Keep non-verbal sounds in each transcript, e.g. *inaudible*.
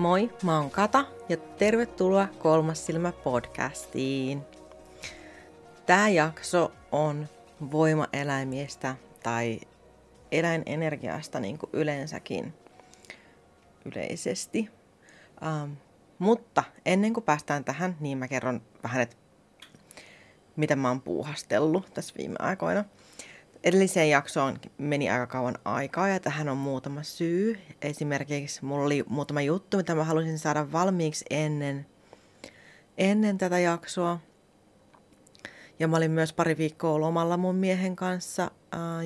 Moi, mä oon Kata ja tervetuloa Kolmas silmä podcastiin. Tämä jakso on voimaeläimistä tai eläinenergiasta niin kuin yleensäkin yleisesti. Um, mutta ennen kuin päästään tähän, niin mä kerron vähän, että mitä mä oon puuhastellut tässä viime aikoina. Edelliseen jaksoon meni aika kauan aikaa ja tähän on muutama syy. Esimerkiksi mulla oli muutama juttu, mitä mä halusin saada valmiiksi ennen, ennen tätä jaksoa. Ja mä olin myös pari viikkoa lomalla mun miehen kanssa.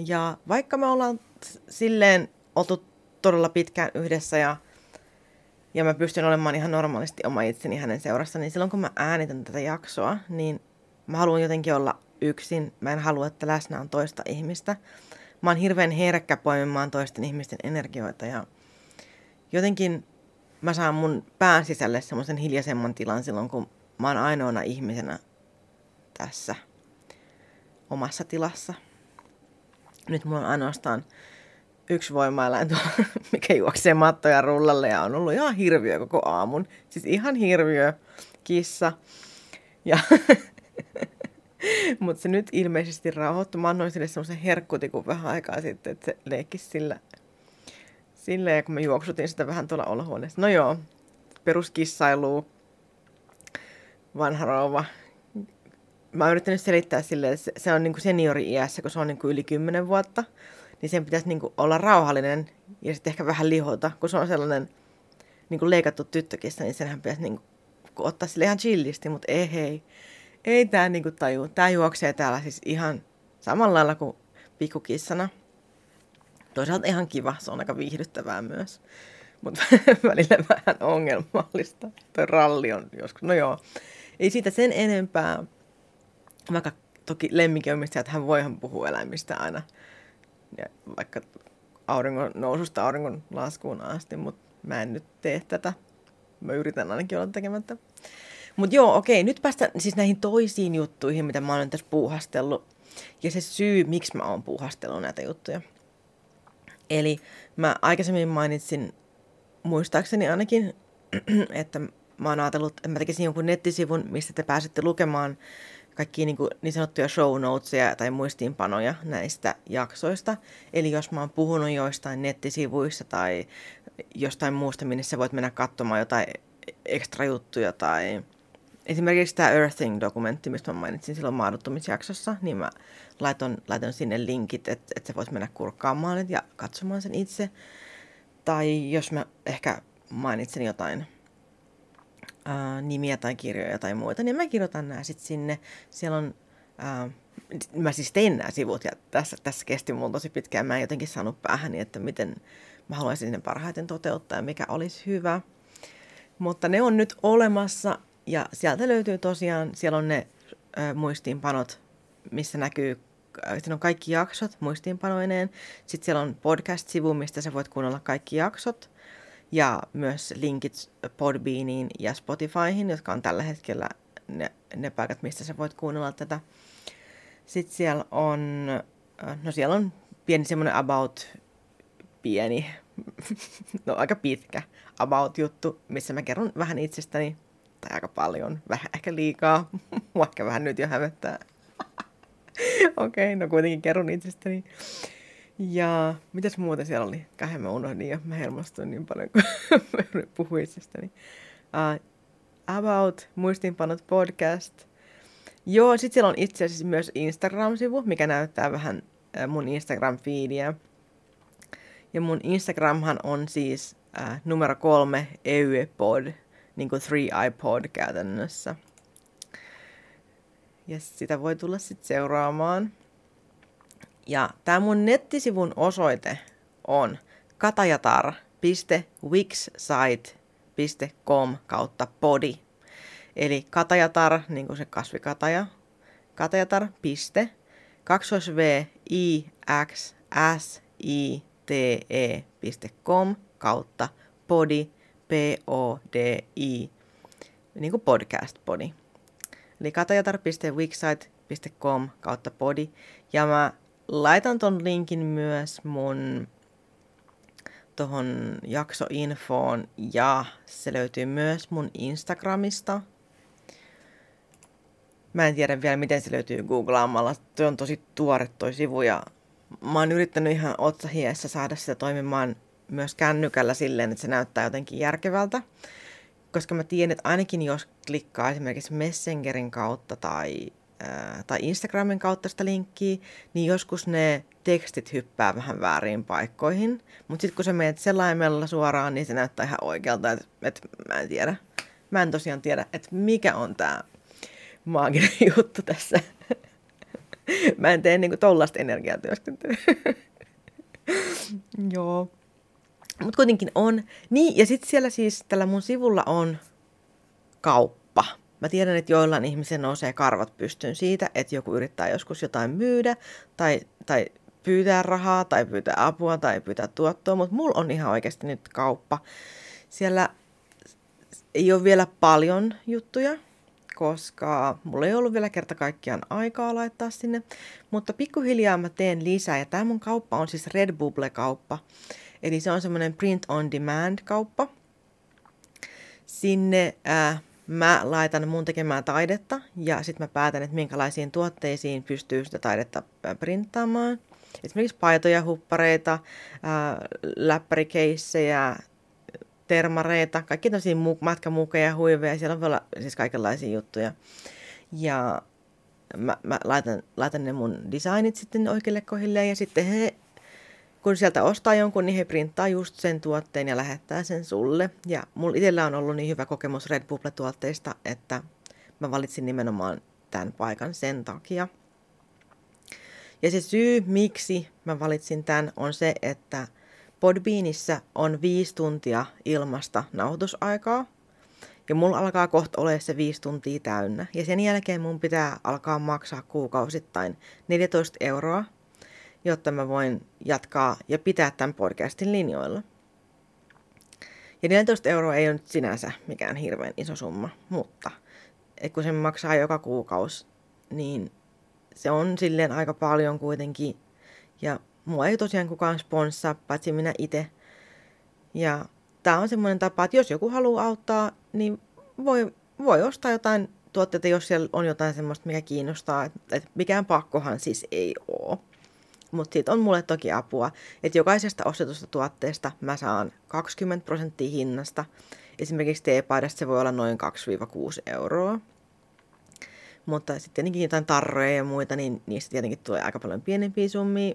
Ja vaikka me ollaan silleen oltu todella pitkään yhdessä ja, ja mä pystyn olemaan ihan normaalisti oma itseni hänen seurassa, niin silloin kun mä äänitän tätä jaksoa, niin mä haluan jotenkin olla yksin. Mä en halua, että läsnä on toista ihmistä. Mä oon hirveän herkkä poimimaan toisten ihmisten energioita ja jotenkin mä saan mun pään sisälle semmoisen hiljaisemman tilan silloin, kun mä oon ainoana ihmisenä tässä omassa tilassa. Nyt mulla on ainoastaan yksi voimaeläin tuolla, *laughs* mikä juoksee mattoja rullalle ja on ollut ihan hirviö koko aamun. Siis ihan hirviö, kissa. Ja *laughs* *laughs* Mutta se nyt ilmeisesti rauhoittui. Mä annoin sille semmoisen herkkutikun vähän aikaa sitten, että se leikkisi sillä. Silleen, kun mä juoksutin sitä vähän tuolla olohuoneessa. No joo, peruskissailu, vanha rouva. Mä oon yrittänyt selittää sille, että se on niinku seniori-iässä, kun se on niinku yli 10 vuotta. Niin sen pitäisi niinku olla rauhallinen ja sitten ehkä vähän lihota, kun se on sellainen niinku leikattu tyttökissa, niin senhän pitäisi niinku ottaa sille ihan chillisti, mutta ei hei ei tämä niinku taju. Tämä juoksee täällä siis ihan samalla lailla kuin pikkukissana. Toisaalta ihan kiva, se on aika viihdyttävää myös. Mutta *laughs* välillä vähän ongelmallista. Tuo ralli on joskus, no joo. Ei siitä sen enempää. Vaikka toki lemminkiomistajat hän voihan puhua eläimistä aina. Ja vaikka auringon noususta auringon laskuun asti, mutta mä en nyt tee tätä. Mä yritän ainakin olla tekemättä. Mutta joo, okei, nyt päästään siis näihin toisiin juttuihin, mitä mä olen tässä puuhastellut. Ja se syy, miksi mä oon puuhastellut näitä juttuja. Eli mä aikaisemmin mainitsin, muistaakseni ainakin, *clears throat* että mä oon ajatellut, että mä tekisin jonkun nettisivun, mistä te pääsette lukemaan kaikki niin, kuin, niin sanottuja show notesia tai muistiinpanoja näistä jaksoista. Eli jos mä oon puhunut joistain nettisivuissa tai jostain muusta, minne sä voit mennä katsomaan jotain ekstra juttuja tai esimerkiksi tämä Earthing-dokumentti, mistä mä mainitsin silloin maadottumisjaksossa, niin mä laiton, laiton sinne linkit, että, että sä voit mennä kurkkaamaan ja katsomaan sen itse. Tai jos mä ehkä mainitsen jotain ää, nimiä tai kirjoja tai muita, niin mä kirjoitan nämä sitten sinne. Siellä on, ää, mä siis tein nämä sivut ja tässä, tässä kesti mulla tosi pitkään. Mä en jotenkin saanut päähäni, että miten mä haluaisin ne parhaiten toteuttaa ja mikä olisi hyvä. Mutta ne on nyt olemassa ja sieltä löytyy tosiaan, siellä on ne ö, muistiinpanot, missä näkyy siinä on kaikki jaksot muistiinpanoineen. Sitten siellä on podcast-sivu, mistä sä voit kuunnella kaikki jaksot. Ja myös linkit Podbeaniin ja Spotifyhin, jotka on tällä hetkellä ne, ne paikat, mistä sä voit kuunnella tätä. Sitten siellä on, no siellä on pieni semmoinen about, pieni, *laughs* no aika pitkä about juttu, missä mä kerron vähän itsestäni, tai aika paljon, vähän ehkä liikaa, *laughs* vaikka vähän nyt jo hävettää. *laughs* Okei, okay, no kuitenkin kerron itsestäni. Ja mitäs muuta siellä oli? Kahden mä unohdin ja mä hermostuin niin paljon, kun *laughs* puhuin itsestäni. Uh, About muistinpanot podcast. Joo, sit siellä on itse asiassa myös Instagram-sivu, mikä näyttää vähän uh, mun Instagram-feediä. Ja mun Instagramhan on siis uh, numero kolme EYPod niin kuin Three iPod käytännössä. Ja sitä voi tulla sitten seuraamaan. Ja tämä mun nettisivun osoite on katajatar.wixsite.com kautta podi. Eli katajatar, niin kuin se kasvikataja, katajatar. V i x s i t e.com kautta podi P-O-D-I, niin kuin podcast-podi. Eli katajatar.wixsite.com kautta podi. Ja mä laitan ton linkin myös mun tuohon jaksoinfoon ja se löytyy myös mun Instagramista. Mä en tiedä vielä, miten se löytyy googlaamalla. Tuo on tosi tuore toi sivu ja mä oon yrittänyt ihan otsahiessä saada sitä toimimaan myös kännykällä silleen, että se näyttää jotenkin järkevältä. Koska mä tiedän, että ainakin jos klikkaa esimerkiksi Messengerin kautta tai, ää, tai Instagramin kautta sitä linkkiä, niin joskus ne tekstit hyppää vähän väärin paikkoihin. Mutta sitten kun sä menet selaimella suoraan, niin se näyttää ihan oikealta, että et, mä en tiedä. Mä en tosiaan tiedä, että mikä on tämä maaginen *laughs* juttu tässä. mä en tee niinku tollasta energiatyöskentelyä. Joo. Mutta kuitenkin on. Niin, ja sitten siellä siis tällä mun sivulla on kauppa. Mä tiedän, että joillain ihmisen nousee karvat pystyyn siitä, että joku yrittää joskus jotain myydä tai, tai pyytää rahaa tai pyytää apua tai pyytää tuottoa, mutta mulla on ihan oikeasti nyt kauppa. Siellä ei ole vielä paljon juttuja, koska mulla ei ollut vielä kerta kaikkiaan aikaa laittaa sinne, mutta pikkuhiljaa mä teen lisää ja tämä mun kauppa on siis Redbubble-kauppa. Eli se on semmoinen print on demand kauppa. Sinne äh, mä laitan mun tekemää taidetta ja sitten mä päätän, että minkälaisiin tuotteisiin pystyy sitä taidetta äh, printtaamaan. Esimerkiksi paitoja, huppareita, äh, läppärikeissejä, termareita, kaikki tosi matkamukeja, huiveja, siellä voi olla siis kaikenlaisia juttuja. Ja mä, mä laitan, laitan ne mun designit sitten oikeille kohdille ja sitten he kun sieltä ostaa jonkun, niin he printtaa just sen tuotteen ja lähettää sen sulle. Ja mulla itsellä on ollut niin hyvä kokemus Red Bubble-tuotteista, että mä valitsin nimenomaan tämän paikan sen takia. Ja se syy, miksi mä valitsin tämän, on se, että Podbeanissä on viisi tuntia ilmasta nauhoitusaikaa. Ja mulla alkaa kohta olla se viisi tuntia täynnä. Ja sen jälkeen mun pitää alkaa maksaa kuukausittain 14 euroa jotta mä voin jatkaa ja pitää tämän podcastin linjoilla. Ja 14 euroa ei ole nyt sinänsä mikään hirveän iso summa, mutta et kun se maksaa joka kuukausi, niin se on silleen aika paljon kuitenkin. Ja mua ei tosiaan kukaan sponssaa, paitsi minä itse. Ja tämä on semmoinen tapa, että jos joku haluaa auttaa, niin voi, voi ostaa jotain tuotteita, jos siellä on jotain semmoista, mikä kiinnostaa. Että mikään pakkohan siis ei ole mutta siitä on mulle toki apua, että jokaisesta ostetusta tuotteesta mä saan 20 prosenttia hinnasta. Esimerkiksi teepaidasta se voi olla noin 2-6 euroa. Mutta sitten tietenkin jotain tarroja ja muita, niin niistä tietenkin tulee aika paljon pienempiä summia.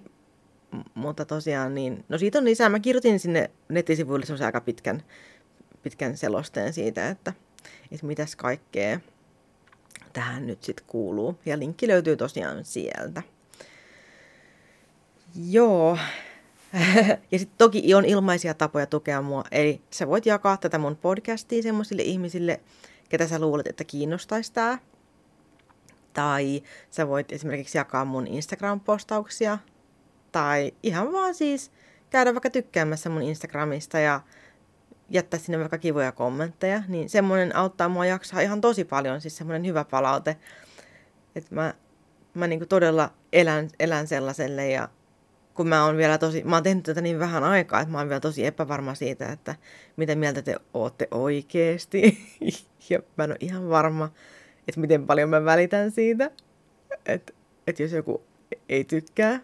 mutta tosiaan, niin, no siitä on lisää. Mä kirjoitin sinne nettisivuille semmoisen aika pitkän, pitkän selosteen siitä, että, että mitäs kaikkea tähän nyt sitten kuuluu. Ja linkki löytyy tosiaan sieltä. Joo. *laughs* ja sitten toki on ilmaisia tapoja tukea mua. Eli sä voit jakaa tätä mun podcastia semmoisille ihmisille, ketä sä luulet, että kiinnostaisi tää. Tai sä voit esimerkiksi jakaa mun Instagram-postauksia. Tai ihan vaan siis käydä vaikka tykkäämässä mun Instagramista ja jättää sinne vaikka kivoja kommentteja. Niin semmoinen auttaa mua jaksaa ihan tosi paljon, siis semmoinen hyvä palaute. Että mä, mä niinku todella elän, elän sellaiselle ja kun mä oon vielä tosi, mä oon tehnyt tätä niin vähän aikaa, että mä oon vielä tosi epävarma siitä, että mitä mieltä te ootte oikeesti. *laughs* ja mä en ole ihan varma, että miten paljon mä välitän siitä. Että et jos joku ei tykkää,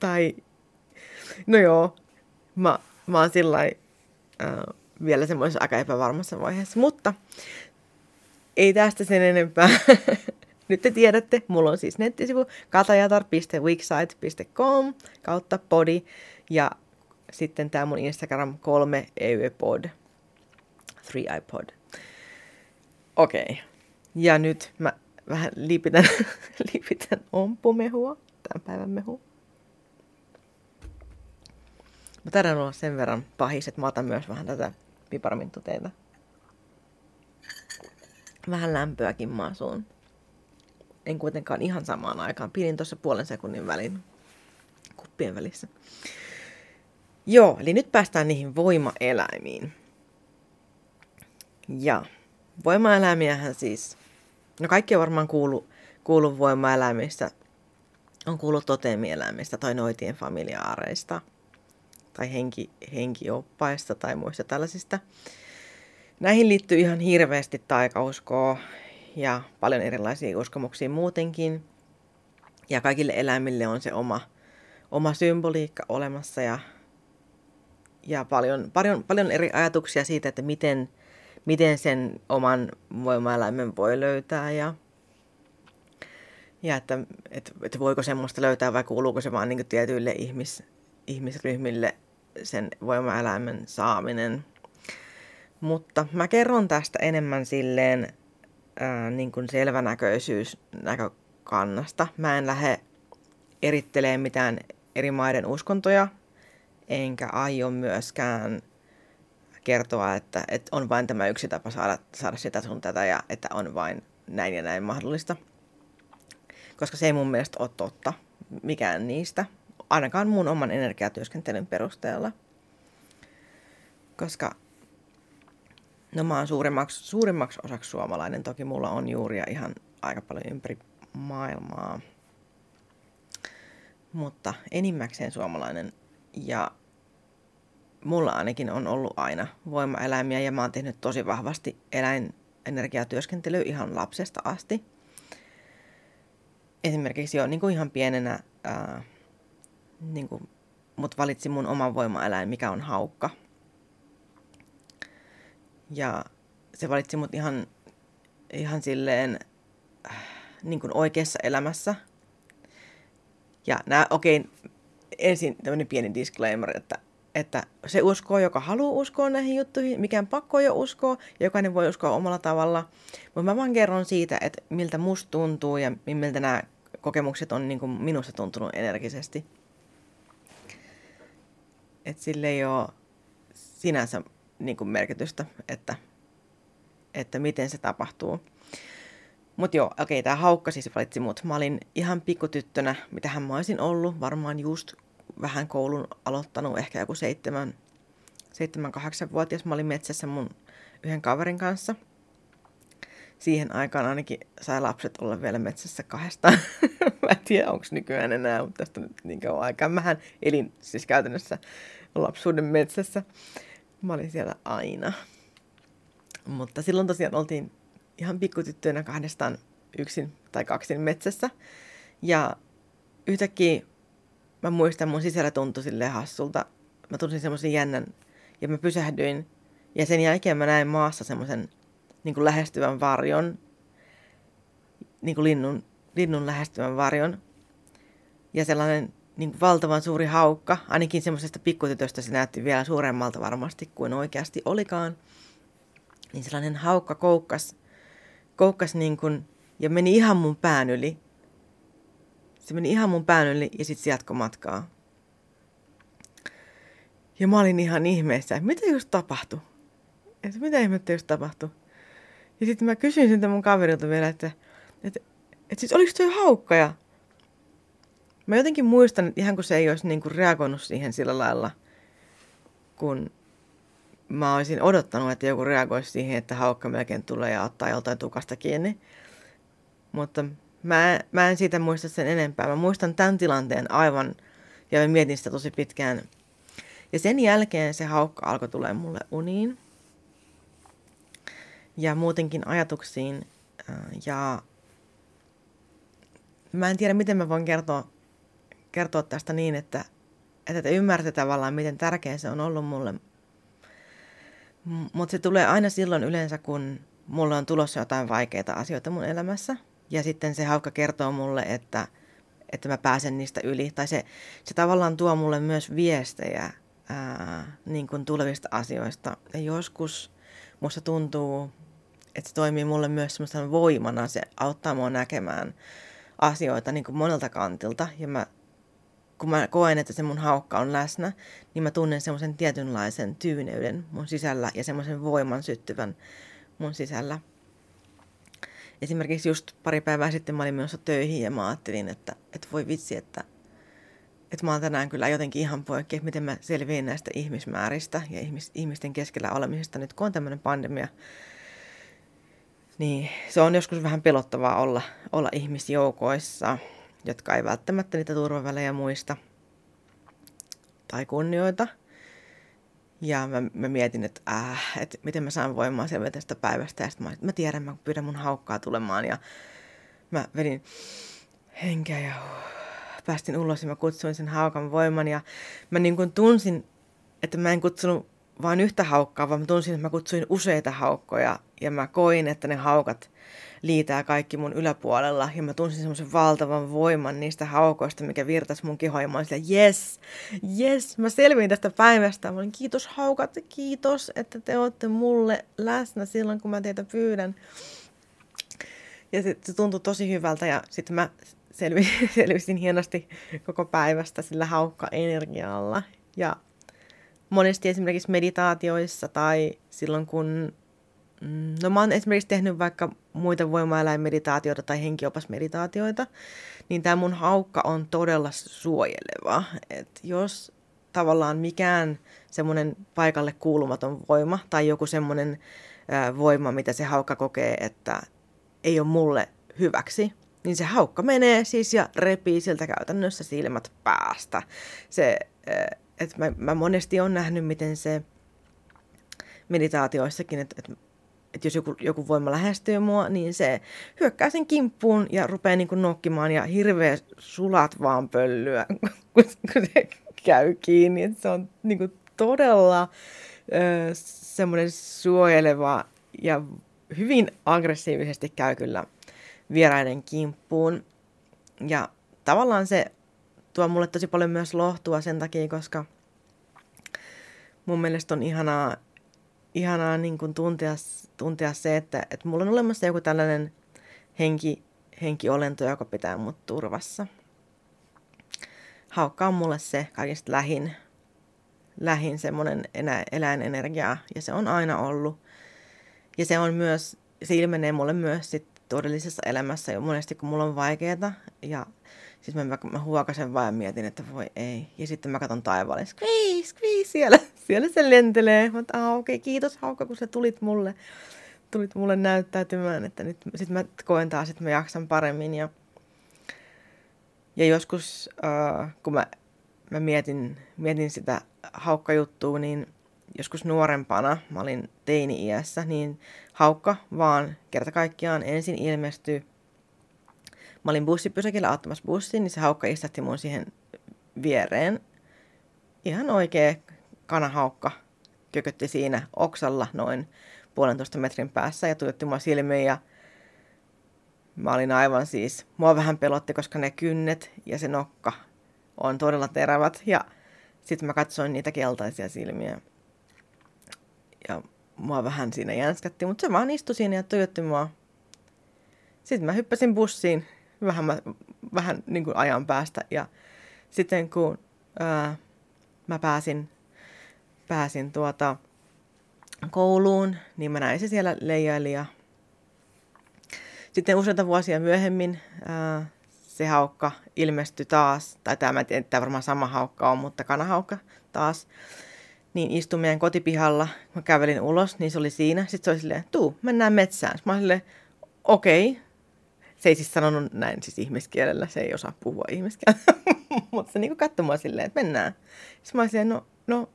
tai no joo, mä, mä oon sillä äh, vielä semmoisessa aika epävarmassa vaiheessa, mutta ei tästä sen enempää. *laughs* Nyt te tiedätte, mulla on siis nettisivu katajatar.wixsite.com kautta podi ja sitten tämä mun Instagram 3 eupod, 3 iPod. Okei. Okay. Ja nyt mä vähän liipitän, *laughs* liipitän ompumehua, tämän päivän mehua. Mä taidan olla sen verran pahis, että mä otan myös vähän tätä piparminttuteita. Vähän lämpöäkin maasuun en kuitenkaan ihan samaan aikaan. Pidin tuossa puolen sekunnin välin kuppien välissä. Joo, eli nyt päästään niihin voimaeläimiin. Ja voimaeläimiähän siis, no kaikki on varmaan kuulu, kuulu voimaeläimistä, on kuullut toteemieläimistä tai noitien familiaareista tai henki, henkioppaista tai muista tällaisista. Näihin liittyy ihan hirveästi taikauskoa ja paljon erilaisia uskomuksia muutenkin. Ja kaikille eläimille on se oma, oma symboliikka olemassa ja, ja paljon, paljon, paljon eri ajatuksia siitä, että miten, miten sen oman voimaeläimen voi löytää ja, ja että, että, että voiko semmoista löytää vai kuuluuko se vaan niin tietyille ihmis, ihmisryhmille sen voimaeläimen saaminen. Mutta mä kerron tästä enemmän silleen ää, niin kuin selvänäköisyys näkökannasta. Mä en lähde erittelemään mitään eri maiden uskontoja, enkä aio myöskään kertoa, että, että on vain tämä yksi tapa saada, saada sitä sun tätä ja että on vain näin ja näin mahdollista. Koska se ei mun mielestä ole totta, mikään niistä, ainakaan mun oman energiatyöskentelyn perusteella. Koska no mä oon suurimmaksi, suurimmaksi osaksi suomalainen, toki mulla on juuria ihan aika paljon ympäri maailmaa. Mutta enimmäkseen suomalainen ja mulla ainakin on ollut aina voimaeläimiä ja mä oon tehnyt tosi vahvasti eläinenergiatyöskentelyä ihan lapsesta asti. Esimerkiksi jo niin kuin ihan pienenä ää, niin kuin, mut valitsi mun oman voimaeläin, mikä on haukka. Ja se valitsi mut ihan, ihan silleen äh, niin kuin oikeassa elämässä. Ja nää, okei, ensin tämmöinen pieni disclaimer, että, että se uskoo, joka haluaa uskoa näihin juttuihin, mikään pakko jo uskoa, ja jokainen voi uskoa omalla tavalla. Mutta mä vaan kerron siitä, että miltä musta tuntuu ja miltä nämä kokemukset on niin kuin minusta tuntunut energisesti. Että sille ei ole sinänsä niin kuin merkitystä, että, että miten se tapahtuu. Mutta joo, okei, okay, tämä haukka siis valitsi mut. Mä olin ihan pikkutyttönä, mitä hän mä olisin ollut, varmaan just vähän koulun aloittanut, ehkä joku seitsemän, seitsemän kahdeksan vuotias. Mä olin metsässä mun yhden kaverin kanssa. Siihen aikaan ainakin sai lapset olla vielä metsässä kahdestaan. *laughs* mä en tiedä, onko nykyään enää, mutta tästä nyt niin kauan aikaa. Mähän elin siis käytännössä lapsuuden metsässä. Mä olin siellä aina. Mutta silloin tosiaan oltiin ihan pikkutyttöinä kahdestaan yksin tai kaksin metsässä. Ja yhtäkkiä mä muistan, mun sisällä tuntui sille hassulta. Mä tunsin semmoisen jännän ja mä pysähdyin. Ja sen jälkeen mä näin maassa semmoisen niin lähestyvän varjon, niin kuin linnun, linnun lähestyvän varjon. Ja sellainen niin kuin valtavan suuri haukka, ainakin semmoisesta pikkutytöstä se näytti vielä suuremmalta varmasti kuin oikeasti olikaan. Niin sellainen haukka koukkas, koukkas niin kuin, ja meni ihan mun pään yli. Se meni ihan mun pään yli ja sitten se jatkoi matkaa. Ja mä olin ihan ihmeessä, että mitä just tapahtui? Että mitä ihmettä just tapahtui? Ja sitten mä kysyin siltä mun kaverilta vielä, että, että, että siis oliko toi haukka? Ja Mä jotenkin muistan, että ihan kun se ei olisi niin kuin reagoinut siihen sillä lailla, kun mä olisin odottanut, että joku reagoisi siihen, että haukka melkein tulee ja ottaa joltain tukasta kiinni. Mutta mä, mä en siitä muista sen enempää. Mä muistan tämän tilanteen aivan ja mä mietin sitä tosi pitkään. Ja sen jälkeen se haukka alkoi tulee mulle uniin ja muutenkin ajatuksiin. Ja mä en tiedä, miten mä voin kertoa kertoa tästä niin, että, että te ymmärrätte tavallaan, miten tärkeä se on ollut mulle. Mutta se tulee aina silloin yleensä, kun mulla on tulossa jotain vaikeita asioita mun elämässä. Ja sitten se haukka kertoo mulle, että, että mä pääsen niistä yli. Tai se, se tavallaan tuo mulle myös viestejä ää, niin kuin tulevista asioista. Ja joskus musta tuntuu, että se toimii mulle myös semmoisena voimana. Se auttaa mua näkemään asioita niin kuin monelta kantilta. Ja mä kun mä koen, että se mun haukka on läsnä, niin mä tunnen semmoisen tietynlaisen tyyneyden mun sisällä ja semmoisen voiman syttyvän mun sisällä. Esimerkiksi just pari päivää sitten mä olin menossa töihin ja mä ajattelin, että, että voi vitsi, että, että mä oon tänään kyllä jotenkin ihan poikki, että miten mä selviin näistä ihmismääristä ja ihmis, ihmisten keskellä olemisesta nyt, kun on tämmöinen pandemia. Niin se on joskus vähän pelottavaa olla, olla ihmisjoukoissa jotka ei välttämättä niitä turvavälejä muista tai kunnioita. Ja mä, mä mietin, että, äh, että miten mä saan voimaa selvitä tästä päivästä. Ja sitten mä, mä tiedän, mä pyydän mun haukkaa tulemaan. Ja mä vedin henkeä ja päästin ulos ja mä kutsuin sen haukan voiman. Ja mä niin kuin tunsin, että mä en kutsunut vain yhtä haukkaa, vaan mä tunsin, että mä kutsuin useita haukkoja. Ja mä koin, että ne haukat liitää kaikki mun yläpuolella. Ja mä tunsin semmoisen valtavan voiman niistä haukoista, mikä virtasi mun kehoon. Ja mä olin sillä, yes, yes, mä selviin tästä päivästä. Mä olin, kiitos haukat, kiitos, että te olette mulle läsnä silloin, kun mä teitä pyydän. Ja se, se tuntui tosi hyvältä ja sitten mä selvi, *laughs* selvisin hienosti koko päivästä sillä haukka-energialla. Ja monesti esimerkiksi meditaatioissa tai silloin kun Mm, no mä oon esimerkiksi tehnyt vaikka muita voimaeläinmeditaatioita tai henkiopasmeditaatioita, niin tämä mun haukka on todella suojeleva. Et jos tavallaan mikään semmoinen paikalle kuulumaton voima tai joku semmoinen voima, mitä se haukka kokee, että ei ole mulle hyväksi, niin se haukka menee siis ja repii siltä käytännössä silmät päästä. Se, että mä, mä monesti on nähnyt, miten se meditaatioissakin, että, että että jos joku, joku voima lähestyy mua, niin se hyökkää sen kimppuun ja rupeaa niin nokkimaan ja hirveä sulat vaan pöllyä, *laughs* kun, kun se käy kiinni. Et se on niin kuin todella ö, semmoinen suojeleva ja hyvin aggressiivisesti käy kyllä vieraiden kimppuun. Ja tavallaan se tuo mulle tosi paljon myös lohtua sen takia, koska mun mielestä on ihanaa ihanaa niin kuin tuntea, tuntea se, että, että mulla on olemassa joku tällainen henki, henkiolento, joka pitää mut turvassa. Haukka on mulle se kaikista lähin, lähin semmoinen eläinenergia, ja se on aina ollut. Ja se on myös, se ilmenee mulle myös sit todellisessa elämässä jo monesti, kun mulla on vaikeaa, ja sitten mä, mä huokasen vaan ja mietin, että voi ei. Ja sitten mä katson taivaalle, skvii, skvii, siellä, siellä se lentelee. Mä okei, okay, kiitos Hauka, kun sä tulit mulle, tulit mulle näyttäytymään, että nyt sitten mä koen taas, että mä jaksan paremmin. Ja, ja joskus, äh, kun mä, mä mietin, mietin sitä haukkajuttua, niin joskus nuorempana, mä olin teini-iässä, niin haukka vaan kerta kaikkiaan ensin ilmestyi Mä olin bussipysäkillä auttamassa bussiin, niin se haukka istatti mun siihen viereen. Ihan oikea kanahaukka kökötti siinä oksalla noin puolentoista metrin päässä ja tuijotti mua silmiin ja mä olin aivan siis, mua vähän pelotti, koska ne kynnet ja se nokka on todella terävät ja sitten mä katsoin niitä keltaisia silmiä ja mua vähän siinä jänskätti, mutta se vaan istui siinä ja tuijotti mua. Sitten mä hyppäsin bussiin vähän, vähän niin kuin ajan päästä. Ja sitten kun ää, mä pääsin, pääsin tuota kouluun, niin mä näin se siellä leijaili ja sitten useita vuosia myöhemmin ää, se haukka ilmestyi taas, tai tämä, en tiedä, tämä varmaan sama haukka on, mutta kanahaukka taas, niin istuin meidän kotipihalla, mä kävelin ulos, niin se oli siinä. Sitten se oli silleen, tuu, mennään metsään. Sitten mä olin silleen, okei, okay, se ei siis sanonut näin siis ihmiskielellä, se ei osaa puhua ihmiskielellä, *laughs* mutta se niinku katsoi mua silleen, että mennään. Sitten mä olisin, no, no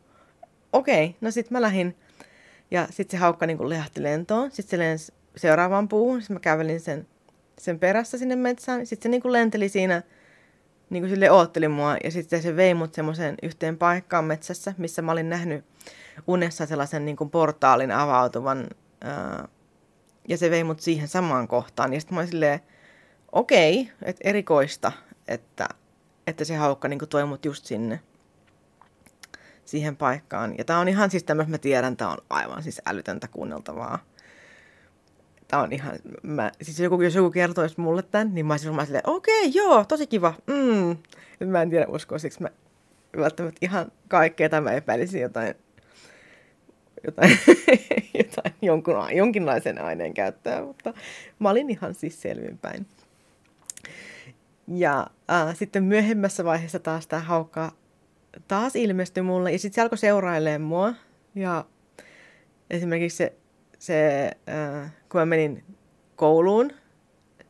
okei, okay. no sitten mä lähdin ja sitten se haukka niinku lehti lentoon, sitten se lensi seuraavaan puuhun, sitten mä kävelin sen, sen perässä sinne metsään, sitten se niinku lenteli siinä, niin kuin sille ootteli mua ja sitten se vei mut semmoiseen yhteen paikkaan metsässä, missä mä olin nähnyt unessa sellaisen niin kuin portaalin avautuvan ää, ja se vei mut siihen samaan kohtaan. Ja sitten mä olin silleen, okei, että erikoista, että, että se haukka niin toi mut just sinne siihen paikkaan. Ja tää on ihan siis tämmöistä, mä tiedän, tää on aivan siis älytöntä kuunneltavaa. Tää on ihan, mä, siis joku, jos joku kertoisi mulle tämän, niin mä olisin varmaan silleen, okei, okay, joo, tosi kiva. Mm. Mä en tiedä uskoisiko mä välttämättä ihan kaikkea tämä epäilisin jotain, jotain, *laughs* jotain jonkun, jonkinlaisen aineen käyttöä, mutta mä olin ihan siis selvinpäin. Ja äh, sitten myöhemmässä vaiheessa taas tämä haukka taas ilmestyi mulle ja sitten se alkoi seurailemaan mua. Ja esimerkiksi se, se äh, kun mä menin kouluun,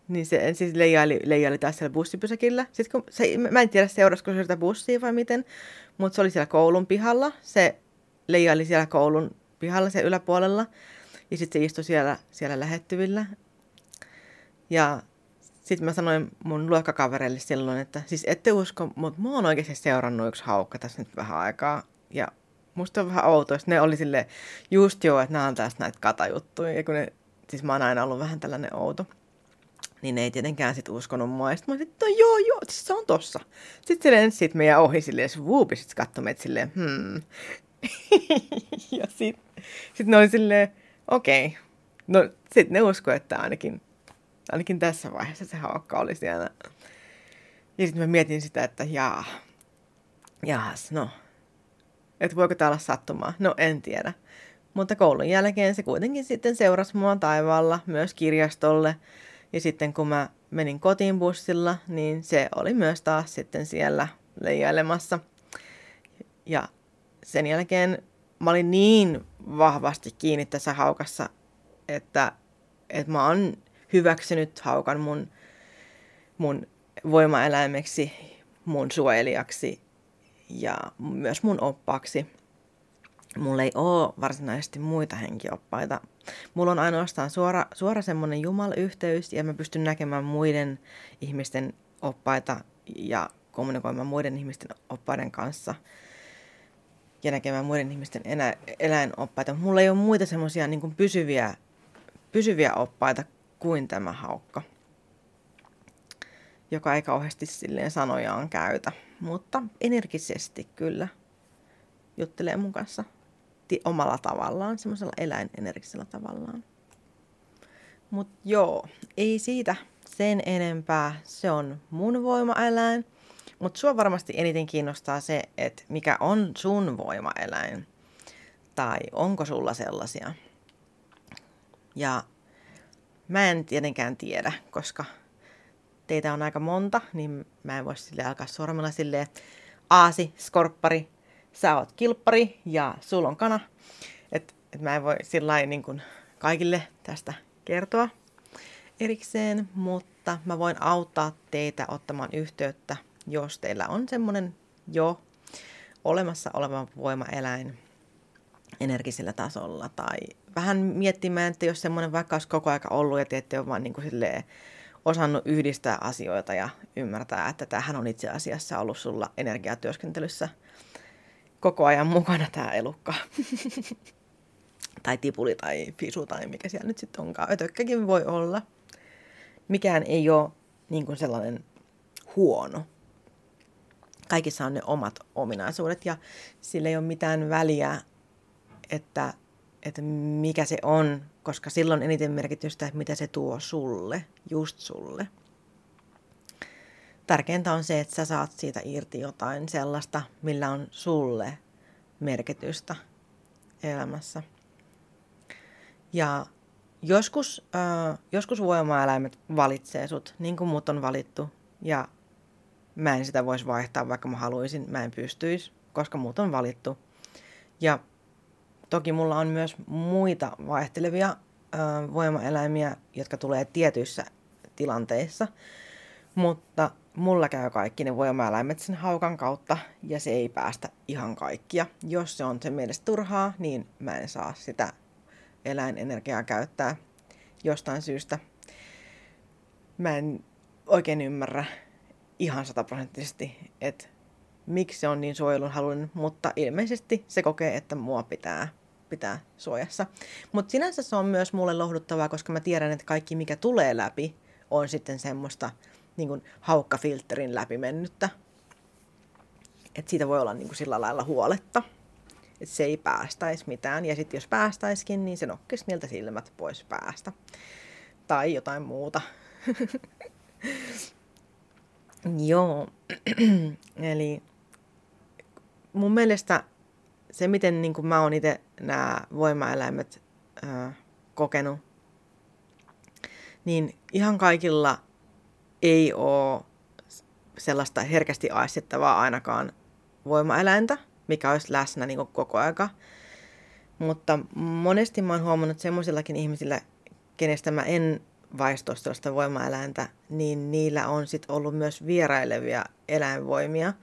niin se ensin leijaili, leijaili taas siellä bussipysäkillä. Sitten kun, se, mä en tiedä seurasko se sitä bussia vai miten, mutta se oli siellä koulun pihalla. Se leijaili siellä koulun pihalla siellä yläpuolella. Ja sitten se istui siellä, siellä lähettyvillä. Ja sitten mä sanoin mun luokkakavereille silloin, että siis ette usko, mutta mä oon oikeasti seurannut yksi haukka tässä nyt vähän aikaa. Ja musta on vähän outoa, ne oli sille just joo, että nämä on taas näitä katajuttuja. Ja kun ne, siis mä oon aina ollut vähän tällainen outo. Niin ne ei tietenkään sit uskonut mua. Sitten mä olin, että no joo, joo, siis se on tossa. Sitten se lensi sit meidän ohi silleen, vuupi sit katsoi meitä silleen, hmm. *laughs* ja sitten sit ne oli silleen, okei. Okay. No sitten ne uskoi, että ainakin, ainakin tässä vaiheessa se haukka oli siellä. Ja sitten mä mietin sitä, että jaa, jaas, no, että voiko tämä olla sattumaa? No en tiedä. Mutta koulun jälkeen se kuitenkin sitten seurasi mua taivaalla myös kirjastolle. Ja sitten kun mä menin kotiin bussilla, niin se oli myös taas sitten siellä leijailemassa. Ja sen jälkeen mä olin niin vahvasti kiinni tässä haukassa, että, että mä oon hyväksynyt haukan mun, mun voimaeläimeksi, mun suojelijaksi ja myös mun oppaaksi. Mulla ei ole varsinaisesti muita henkioppaita. Mulla on ainoastaan suora, suora semmoinen jumalayhteys ja mä pystyn näkemään muiden ihmisten oppaita ja kommunikoimaan muiden ihmisten oppaiden kanssa ja näkemään muiden ihmisten enä, eläinoppaita. Mulla ei ole muita semmoisia niin pysyviä, pysyviä oppaita kuin tämä haukka joka ei kauheasti silleen sanojaan käytä, mutta energisesti kyllä juttelee mun kanssa omalla tavallaan, semmoisella eläinenergisellä tavallaan. Mutta joo, ei siitä sen enempää. Se on mun voimaeläin. Mutta sua varmasti eniten kiinnostaa se, että mikä on sun voimaeläin. Tai onko sulla sellaisia. Ja mä en tietenkään tiedä, koska teitä on aika monta, niin mä en voi sille alkaa sormella silleen, aasi, skorppari, sä oot kilppari ja sulla on kana. Että et mä en voi sillä niin kuin kaikille tästä kertoa erikseen, mutta mä voin auttaa teitä ottamaan yhteyttä, jos teillä on semmoinen jo olemassa oleva voimaeläin energisellä tasolla. Tai vähän miettimään, että jos semmoinen vaikka olisi koko aika ollut ja te ette ole vaan niin kuin silleen osannut yhdistää asioita ja ymmärtää, että tämähän on itse asiassa ollut sulla energiatyöskentelyssä koko ajan mukana tämä elukka. *laughs* tai tipuli tai fisu tai mikä siellä nyt sitten onkaan. Ötökkäkin voi olla. Mikään ei ole niin kuin sellainen huono. Kaikissa on ne omat ominaisuudet ja sillä ei ole mitään väliä, että, että mikä se on koska silloin eniten merkitystä, että mitä se tuo sulle, just sulle. Tärkeintä on se, että sä saat siitä irti jotain sellaista, millä on sulle merkitystä elämässä. Ja joskus, äh, joskus voimaeläimet valitsee sut, niin kuin mut on valittu. Ja mä en sitä voisi vaihtaa, vaikka mä haluaisin. Mä en pystyisi, koska mut on valittu. Ja Toki mulla on myös muita vaihtelevia ö, voimaeläimiä, jotka tulee tietyissä tilanteissa, mutta mulla käy kaikki ne voimaeläimet sen haukan kautta ja se ei päästä ihan kaikkia. Jos se on sen mielestä turhaa, niin mä en saa sitä eläinenergiaa käyttää jostain syystä. Mä en oikein ymmärrä ihan sataprosenttisesti, että miksi se on niin suojelun halunnut, mutta ilmeisesti se kokee, että mua pitää, pitää suojassa. Mutta sinänsä se on myös mulle lohduttavaa, koska mä tiedän, että kaikki mikä tulee läpi on sitten semmoista niin kuin haukkafilterin läpi mennyttä. Että siitä voi olla niin kuin sillä lailla huoletta. Että se ei päästäisi mitään. Ja sitten jos päästäisikin, niin se nokkisi niiltä silmät pois päästä. Tai jotain muuta. *laughs* Joo. *clears throat* Eli mun mielestä se, miten niin kuin mä oon itse nämä voimaeläimet ää, kokenut, niin ihan kaikilla ei ole sellaista herkästi aistittavaa ainakaan voimaeläintä, mikä olisi läsnä niin kuin koko aika. Mutta monesti mä oon huomannut semmoisillakin ihmisillä, kenestä mä en vaisto sellaista voimaeläintä, niin niillä on sitten ollut myös vierailevia eläinvoimia –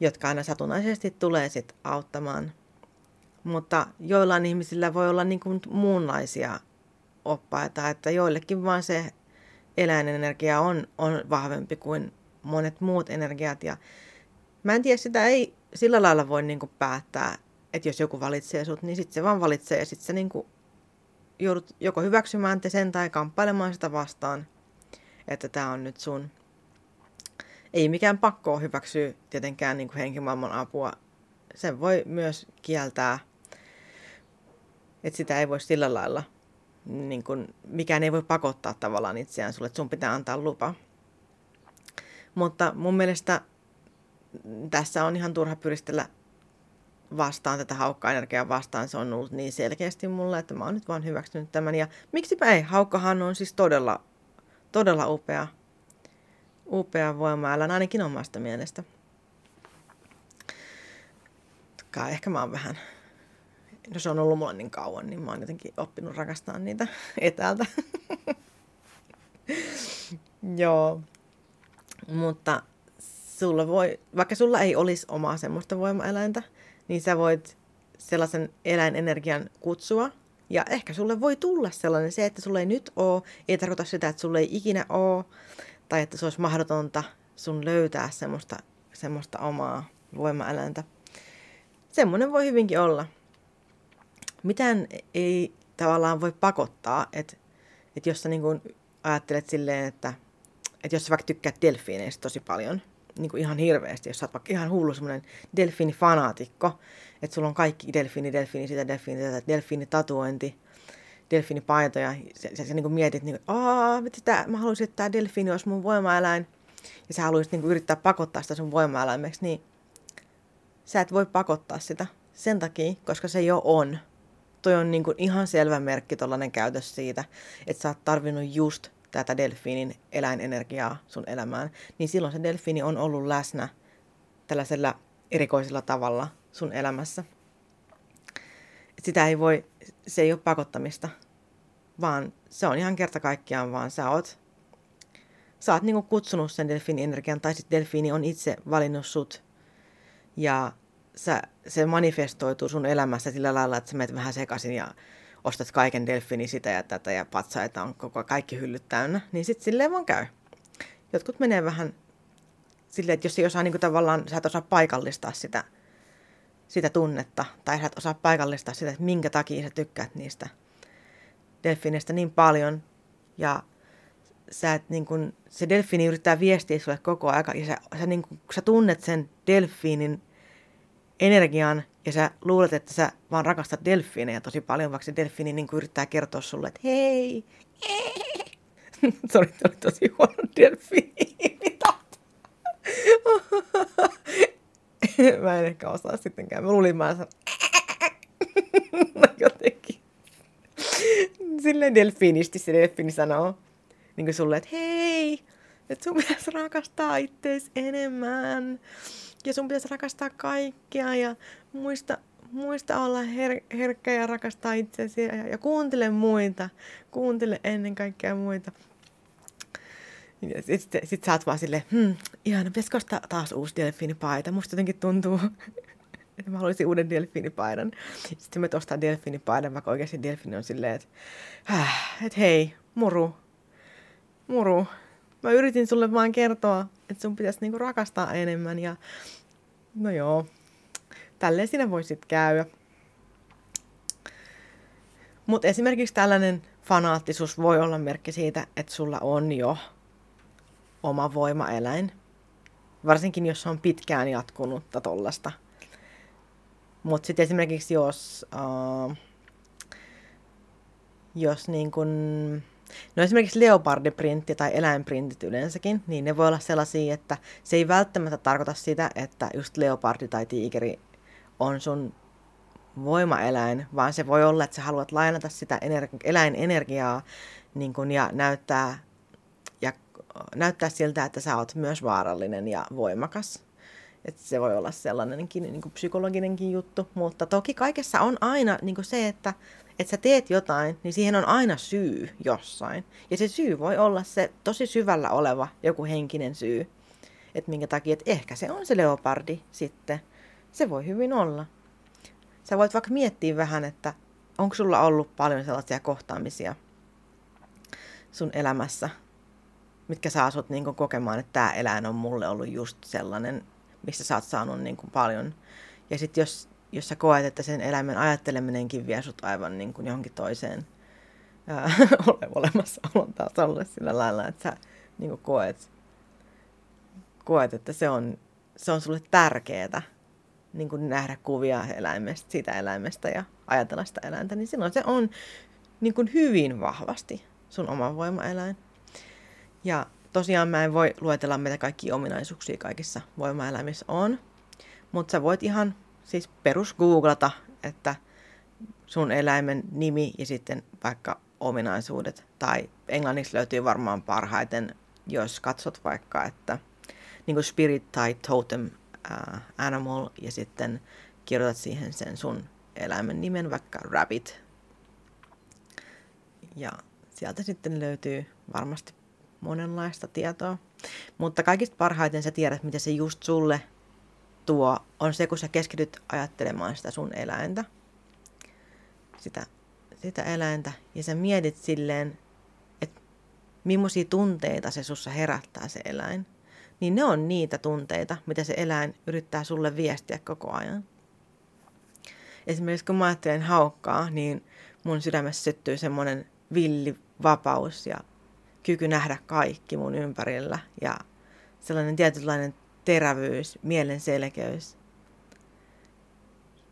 jotka aina satunnaisesti tulee sit auttamaan Mutta joillain ihmisillä voi olla niin kuin muunlaisia oppaita, että joillekin vaan se eläinenergia on, on vahvempi kuin monet muut energiat. Ja mä en tiedä, sitä ei sillä lailla voi niin kuin päättää, että jos joku valitsee sut, niin sitten se vaan valitsee ja sitten se niin kuin joudut joko hyväksymään te sen tai kamppailemaan sitä vastaan, että tämä on nyt sun. Ei mikään pakko hyväksyä tietenkään niin kuin henkimaailman apua. Sen voi myös kieltää, että sitä ei voi sillä lailla, niin kuin, mikään ei voi pakottaa tavallaan itseään sulle, että sun pitää antaa lupa. Mutta mun mielestä tässä on ihan turha pyristellä vastaan tätä haukka-energiaa vastaan. Se on ollut niin selkeästi mulle, että mä oon nyt vaan hyväksynyt tämän. Ja miksipä ei, haukkahan on siis todella, todella upea, upea voima, älä ainakin omasta mielestä. Kai ehkä mä oon vähän, no se on ollut mulla niin kauan, niin mä oon jotenkin oppinut rakastamaan niitä *laughs* etäältä. *laughs* Joo, mutta sulla voi, vaikka sulla ei olisi omaa semmoista voimaeläintä, niin sä voit sellaisen eläinenergian kutsua. Ja ehkä sulle voi tulla sellainen, se, että sulle ei nyt ole, ei tarkoita sitä, että sulle ei ikinä ole, tai että se olisi mahdotonta sun löytää semmoista, semmoista omaa voimaeläintä. Semmoinen voi hyvinkin olla. Mitään ei tavallaan voi pakottaa, että, että jos sä niin kuin ajattelet silleen, että, että jos sä vaikka tykkäät delfiineistä tosi paljon, niin kuin ihan hirveästi, jos sä oot vaikka ihan hullu semmoinen delfiinifanaatikko, että sulla on kaikki delfiini, delfiini, sitä delfiini, tätä delfiinitatuointi, delfiinipaito, ja sä, sä, sä niin mietit, niin kuin, Aa, sitä, mä haluaisin, että tämä delfiini olisi mun voimaeläin, ja sä haluaisit niin kuin, yrittää pakottaa sitä sun voimaeläimeksi, niin sä et voi pakottaa sitä sen takia, koska se jo on. Toi on niin kuin ihan selvä merkki, tollainen käytös siitä, että sä oot tarvinnut just tätä delfiinin eläinenergiaa sun elämään, niin silloin se delfiini on ollut läsnä tällaisella erikoisella tavalla sun elämässä. Sitä ei voi, se ei ole pakottamista, vaan se on ihan kerta kaikkiaan vaan sä oot, sä oot niinku kutsunut sen delfiinienergian, tai sitten delfiini on itse valinnut sut, ja sä, se manifestoituu sun elämässä sillä lailla, että sä menet vähän sekaisin ja ostat kaiken delfini sitä ja tätä ja patsaita on koko kaikki hyllyt täynnä, niin sitten silleen vaan käy. Jotkut menee vähän silleen, että jos ei osaa niin kuin tavallaan, sä et osaa paikallistaa sitä, sitä tunnetta, tai sä et osaa paikallistaa sitä, että minkä takia sä tykkäät niistä delfiineistä niin paljon, ja sä et niin kuin, se delfiini yrittää viestiä sulle koko ajan, ja sä, sä, niin kun sä tunnet sen delfiinin energian ja sä luulet, että sä vaan rakastat delfiinejä tosi paljon, vaikka se delfiini niin yrittää kertoa sulle, että hei, *laughs* Sori, oli tosi huono delfiini. *laughs* *laughs* *laughs* mä en ehkä osaa sittenkään. Mä luulin, mä *laughs* jotenkin. Silleen delfiinisti se delfiini sanoo niin kuin sulle, että hei, että sun pitäisi rakastaa ittees enemmän ja sun pitäisi rakastaa kaikkia ja muista, muista olla her- herkkä ja rakastaa itsesi ja, ja kuuntele muita. Kuuntele ennen kaikkea muita. Ja sitten sit sä oot vaan silleen, hmm, ihana, pitäisikö ostaa taas uusi delfiinipaita? Musta jotenkin tuntuu, *laughs* että mä haluaisin uuden delfiinipaidan. Sitten me ostaa delfiinipaidan, vaikka oikeasti delfiini on silleen, että, että hei, muru, muru, mä yritin sulle vaan kertoa, että sun pitäisi niinku rakastaa enemmän ja no joo, tälleen siinä voisit käydä. Mutta esimerkiksi tällainen fanaattisuus voi olla merkki siitä, että sulla on jo oma voimaeläin. Varsinkin jos on pitkään jatkunutta tollasta. Mutta sitten esimerkiksi jos, uh, jos niin kun, No esimerkiksi leopardiprintti tai eläinprintit yleensäkin, niin ne voi olla sellaisia, että se ei välttämättä tarkoita sitä, että just leopardi tai tiikeri on sun voimaeläin, vaan se voi olla, että sä haluat lainata sitä ener- eläinenergiaa niin kun, ja näyttää, näyttää siltä, että sä oot myös vaarallinen ja voimakas. Että se voi olla sellainenkin niin kuin psykologinenkin juttu, mutta toki kaikessa on aina niin kuin se, että että sä teet jotain, niin siihen on aina syy jossain. Ja se syy voi olla se tosi syvällä oleva joku henkinen syy. Että minkä takia, että ehkä se on se leopardi sitten. Se voi hyvin olla. sä voit vaikka miettiä vähän, että onko sulla ollut paljon sellaisia kohtaamisia sun elämässä, mitkä saa sut niin kokemaan, että tämä eläin on mulle ollut just sellainen, missä sä oot saanut niin paljon. Ja sitten jos, jos sä koet, että sen eläimen ajatteleminenkin vie sut aivan niin johonkin toiseen *laughs* ole olemassaolon tasolle sillä lailla, että sä niin koet, koet, että se on, se on sulle tärkeää niin nähdä kuvia eläimestä, siitä eläimestä ja ajatella sitä eläintä, niin silloin se on niin hyvin vahvasti sun oma voimaeläin. Ja tosiaan mä en voi luetella, mitä kaikki ominaisuuksia kaikissa voimaeläimissä on, mutta sä voit ihan siis perus googlata, että sun eläimen nimi ja sitten vaikka ominaisuudet. Tai englanniksi löytyy varmaan parhaiten, jos katsot vaikka, että niin kuin spirit tai totem uh, animal ja sitten kirjoitat siihen sen sun eläimen nimen, vaikka rabbit. Ja sieltä sitten löytyy varmasti monenlaista tietoa. Mutta kaikista parhaiten sä tiedät, mitä se just sulle tuo, on se, kun sä keskityt ajattelemaan sitä sun eläintä. Sitä, sitä eläintä. Ja sä mietit silleen, että millaisia tunteita se sussa herättää se eläin. Niin ne on niitä tunteita, mitä se eläin yrittää sulle viestiä koko ajan. Esimerkiksi kun mä ajattelen haukkaa, niin mun sydämessä syttyy semmoinen villi vapaus ja kyky nähdä kaikki mun ympärillä ja sellainen tietynlainen terävyys, mielen selkeys.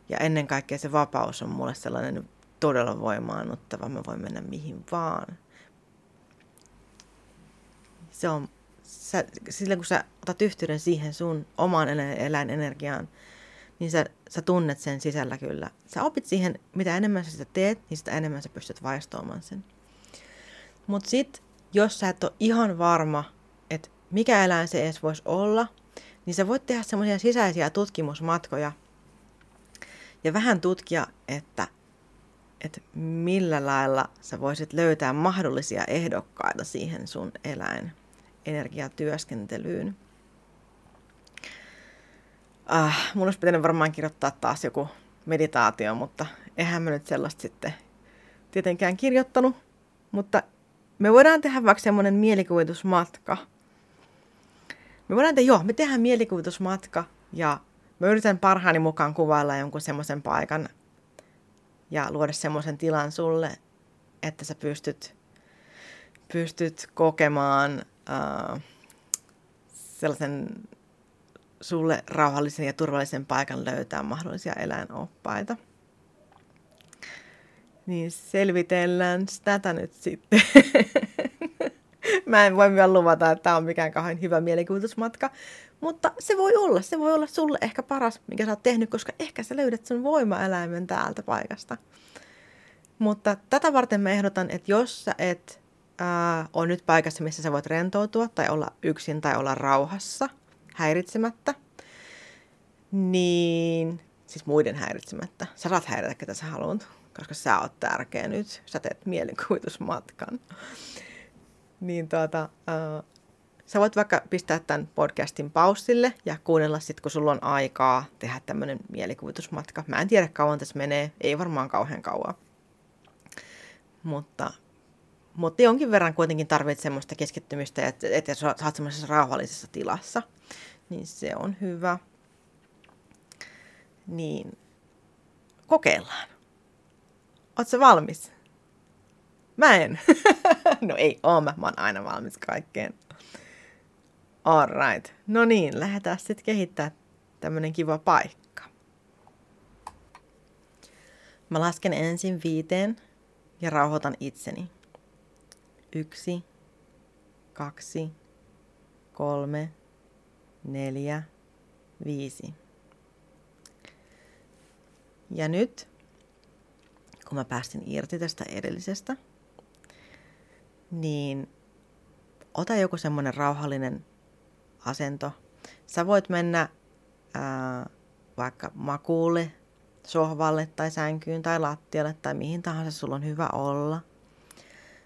Ja ennen kaikkea se vapaus on mulle sellainen todella voimaannuttava. Mä voin mennä mihin vaan. Se on, sä, silloin kun sä otat yhteyden siihen sun omaan eläinenergiaan, niin sä, sä tunnet sen sisällä kyllä. Sä opit siihen, mitä enemmän sä sitä teet, niin sitä enemmän sä pystyt vaistoamaan sen. Mutta sitten, jos sä et ole ihan varma, että mikä eläin se edes voisi olla, niin sä voit tehdä semmoisia sisäisiä tutkimusmatkoja ja vähän tutkia, että, että millä lailla sä voisit löytää mahdollisia ehdokkaita siihen sun eläin energiatyöskentelyyn. Ah, mun olisi pitänyt varmaan kirjoittaa taas joku meditaatio, mutta eihän mä nyt sellaista sitten tietenkään kirjoittanut. Mutta me voidaan tehdä vaikka semmoinen mielikuvitusmatka. Me voidaan tehdä, joo, me tehdään mielikuvitusmatka ja mä yritän parhaani mukaan kuvailla jonkun semmoisen paikan ja luoda semmoisen tilan sulle, että sä pystyt, pystyt kokemaan uh, sellaisen sulle rauhallisen ja turvallisen paikan löytää mahdollisia eläinoppaita. Niin selvitellään tätä nyt sitten. *laughs* Mä en voi vielä luvata, että tämä on mikään kauhean hyvä mielikuvitusmatka, mutta se voi olla. Se voi olla sulle ehkä paras, mikä sä oot tehnyt, koska ehkä sä löydät sun voimaeläimen täältä paikasta. Mutta tätä varten mä ehdotan, että jos sä et ää, ole nyt paikassa, missä sä voit rentoutua tai olla yksin tai olla rauhassa häiritsemättä, niin siis muiden häiritsemättä. Sä saat häiritä, ketä sä haluat koska sä oot tärkeä nyt, sä teet mielikuvitusmatkan. niin tuota, äh, sä voit vaikka pistää tämän podcastin paussille ja kuunnella sitten, kun sulla on aikaa tehdä tämmöinen mielikuvitusmatka. Mä en tiedä kauan tässä menee, ei varmaan kauhean kauan. Mutta, mutta jonkin verran kuitenkin tarvitset semmoista keskittymistä, että, että sä oot semmoisessa rauhallisessa tilassa. Niin se on hyvä. Niin, kokeillaan. Oletko valmis? Mä en. *laughs* no ei oo mä, mä oon aina valmis kaikkeen. Alright. No niin, lähdetään sitten kehittää tämmönen kiva paikka. Mä lasken ensin viiteen ja rauhoitan itseni. Yksi, kaksi, kolme, neljä, viisi. Ja nyt kun mä päästin irti tästä edellisestä, niin ota joku semmoinen rauhallinen asento. Sä voit mennä ää, vaikka makuulle, sohvalle tai sänkyyn tai lattialle tai mihin tahansa sulla on hyvä olla.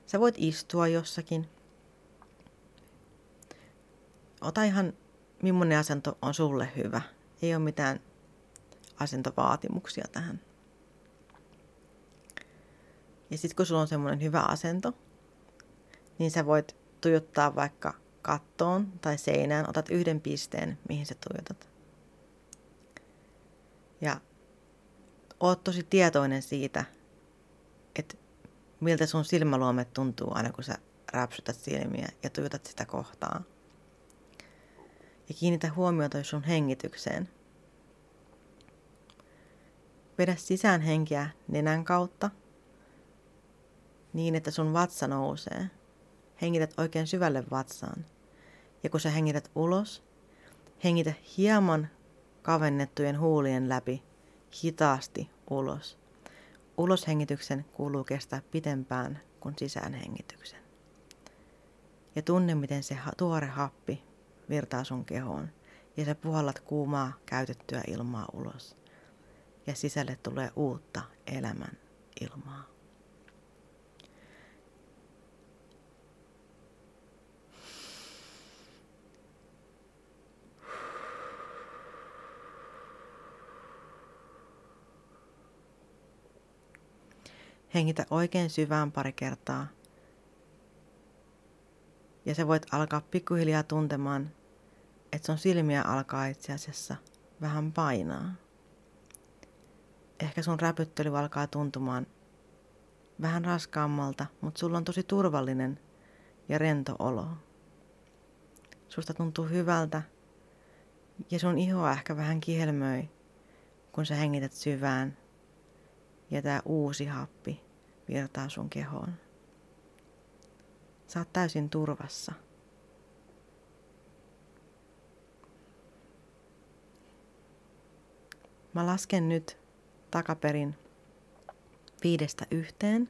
Sä voit istua jossakin. Ota ihan millainen asento on sulle hyvä. Ei ole mitään asentovaatimuksia tähän. Ja sitten kun sulla on semmoinen hyvä asento, niin sä voit tuijottaa vaikka kattoon tai seinään, otat yhden pisteen, mihin sä tuijotat. Ja oot tosi tietoinen siitä, että miltä sun silmäluomet tuntuu aina kun sä räpsytät silmiä ja tuijotat sitä kohtaa. Ja kiinnitä huomiota sun hengitykseen. Vedä sisään henkeä nenän kautta niin, että sun vatsa nousee. Hengität oikein syvälle vatsaan. Ja kun sä hengität ulos, hengitä hieman kavennettujen huulien läpi hitaasti ulos. Uloshengityksen kuuluu kestää pitempään kuin sisäänhengityksen. Ja tunne, miten se tuore happi virtaa sun kehoon. Ja sä puhallat kuumaa käytettyä ilmaa ulos. Ja sisälle tulee uutta elämän ilmaa. Hengitä oikein syvään pari kertaa. Ja sä voit alkaa pikkuhiljaa tuntemaan, että sun silmiä alkaa itse asiassa vähän painaa. Ehkä sun räpyttely alkaa tuntumaan vähän raskaammalta, mutta sulla on tosi turvallinen ja rento olo. Susta tuntuu hyvältä ja sun iho ehkä vähän kihelmöi, kun sä hengität syvään ja tämä uusi happi virtaa sun kehoon. Oot täysin turvassa. Mä lasken nyt takaperin viidestä yhteen.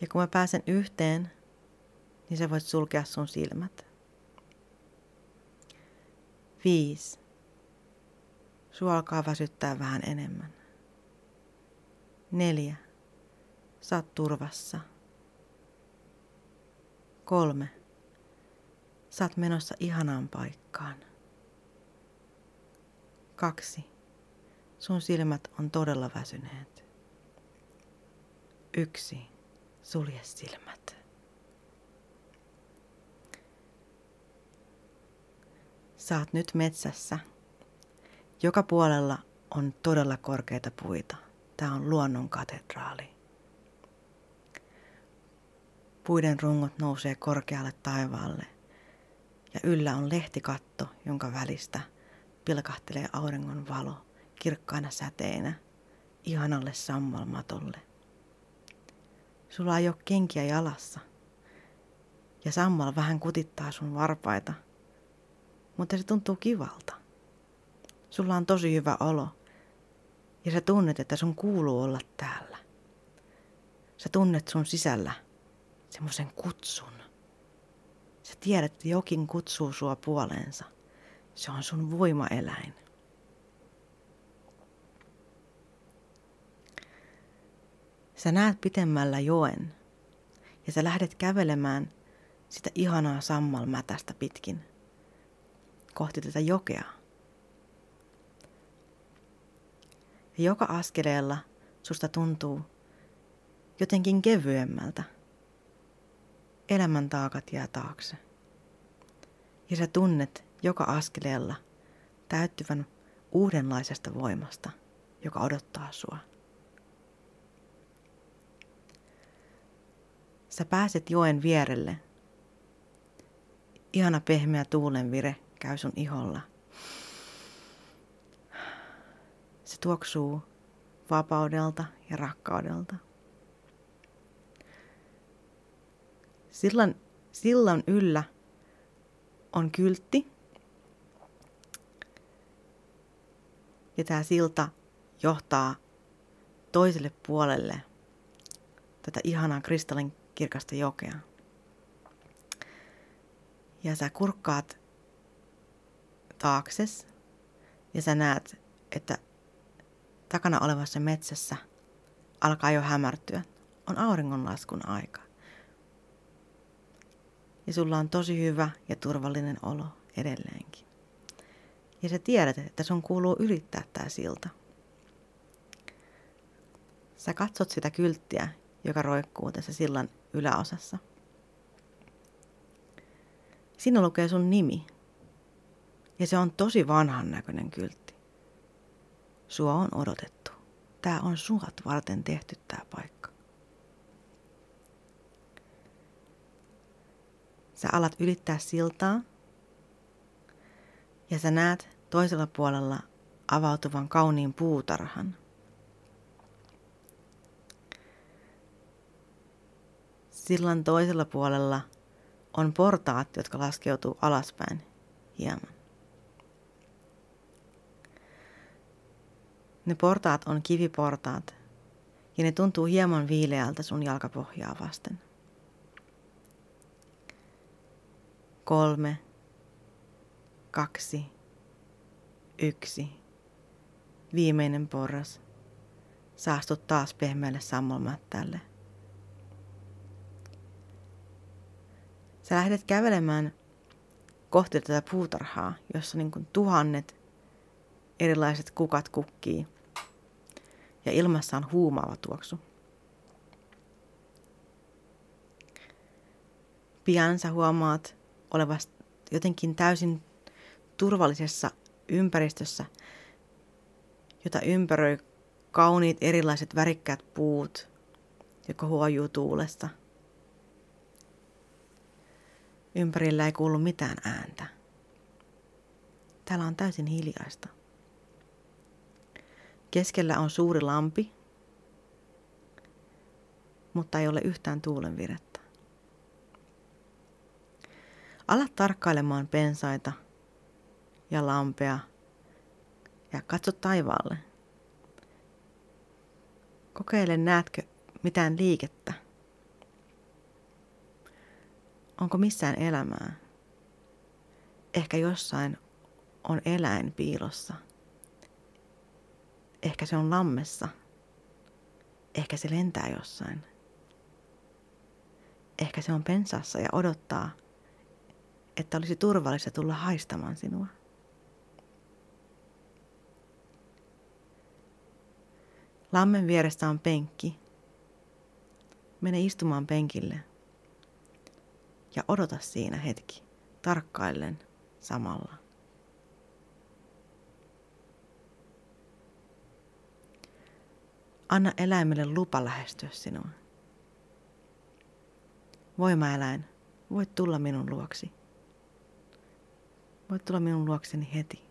Ja kun mä pääsen yhteen, niin sä voit sulkea sun silmät. Viisi. Sua alkaa väsyttää vähän enemmän. Neljä. Saat turvassa. Kolme. Saat menossa ihanaan paikkaan. Kaksi. Sun silmät on todella väsyneet. Yksi. Sulje silmät. Saat nyt metsässä joka puolella on todella korkeita puita. Tämä on luonnon katedraali. Puiden rungot nousee korkealle taivaalle ja yllä on lehtikatto, jonka välistä pilkahtelee auringon valo kirkkaina säteinä ihanalle sammalmatolle. Sulla ei ole kenkiä jalassa ja sammal vähän kutittaa sun varpaita, mutta se tuntuu kivalta. Sulla on tosi hyvä olo. Ja sä tunnet, että sun kuuluu olla täällä. Sä tunnet sun sisällä semmoisen kutsun. Sä tiedät, että jokin kutsuu sua puoleensa. Se on sun voimaeläin. Sä näet pitemmällä joen ja sä lähdet kävelemään sitä ihanaa sammalmätästä pitkin kohti tätä jokea. Ja joka askeleella susta tuntuu jotenkin kevyemmältä. Elämän taakat jää taakse. Ja sä tunnet joka askeleella täyttyvän uudenlaisesta voimasta, joka odottaa sua. Sä pääset joen vierelle. Ihana pehmeä tuulenvire käy sun iholla – Se tuoksuu vapaudelta ja rakkaudelta. Sillan, sillan yllä on kyltti. Ja tämä silta johtaa toiselle puolelle tätä ihanaa kristallin kirkasta jokea. Ja sä kurkkaat taakses ja sä näet, että takana olevassa metsässä alkaa jo hämärtyä. On auringonlaskun aika. Ja sulla on tosi hyvä ja turvallinen olo edelleenkin. Ja sä tiedät, että sun kuuluu ylittää tää silta. Sä katsot sitä kylttiä, joka roikkuu tässä sillan yläosassa. Siinä lukee sun nimi. Ja se on tosi vanhan näköinen kyltti. Sua on odotettu. Tää on suat varten tehty tää paikka. Sä alat ylittää siltaa ja sä näet toisella puolella avautuvan kauniin puutarhan. Sillan toisella puolella on portaat, jotka laskeutuu alaspäin hieman. Ne portaat on kiviportaat ja ne tuntuu hieman viileältä sun jalkapohjaa vasten. Kolme, kaksi, yksi. Viimeinen porras. Saastut taas pehmeälle sammalmättälle. Sä lähdet kävelemään kohti tätä puutarhaa, jossa niin kuin tuhannet erilaiset kukat kukkii. Ja ilmassa on huumaava tuoksu. Pian sä huomaat olevasta jotenkin täysin turvallisessa ympäristössä, jota ympäröi kauniit erilaiset värikkäät puut, joka huojuu tuulesta. Ympärillä ei kuulu mitään ääntä. Täällä on täysin hiljaista. Keskellä on suuri lampi, mutta ei ole yhtään tuulenvirettä. Ala tarkkailemaan pensaita ja lampea ja katso taivaalle. Kokeile, näetkö mitään liikettä. Onko missään elämää? Ehkä jossain on eläin piilossa. Ehkä se on lammessa. Ehkä se lentää jossain. Ehkä se on pensassa ja odottaa, että olisi turvallista tulla haistamaan sinua. Lammen vierestä on penkki. Mene istumaan penkille ja odota siinä hetki, tarkkaillen samalla. Anna eläimelle lupa lähestyä sinua. Voimaeläin, voit tulla minun luoksi. Voit tulla minun luokseni heti.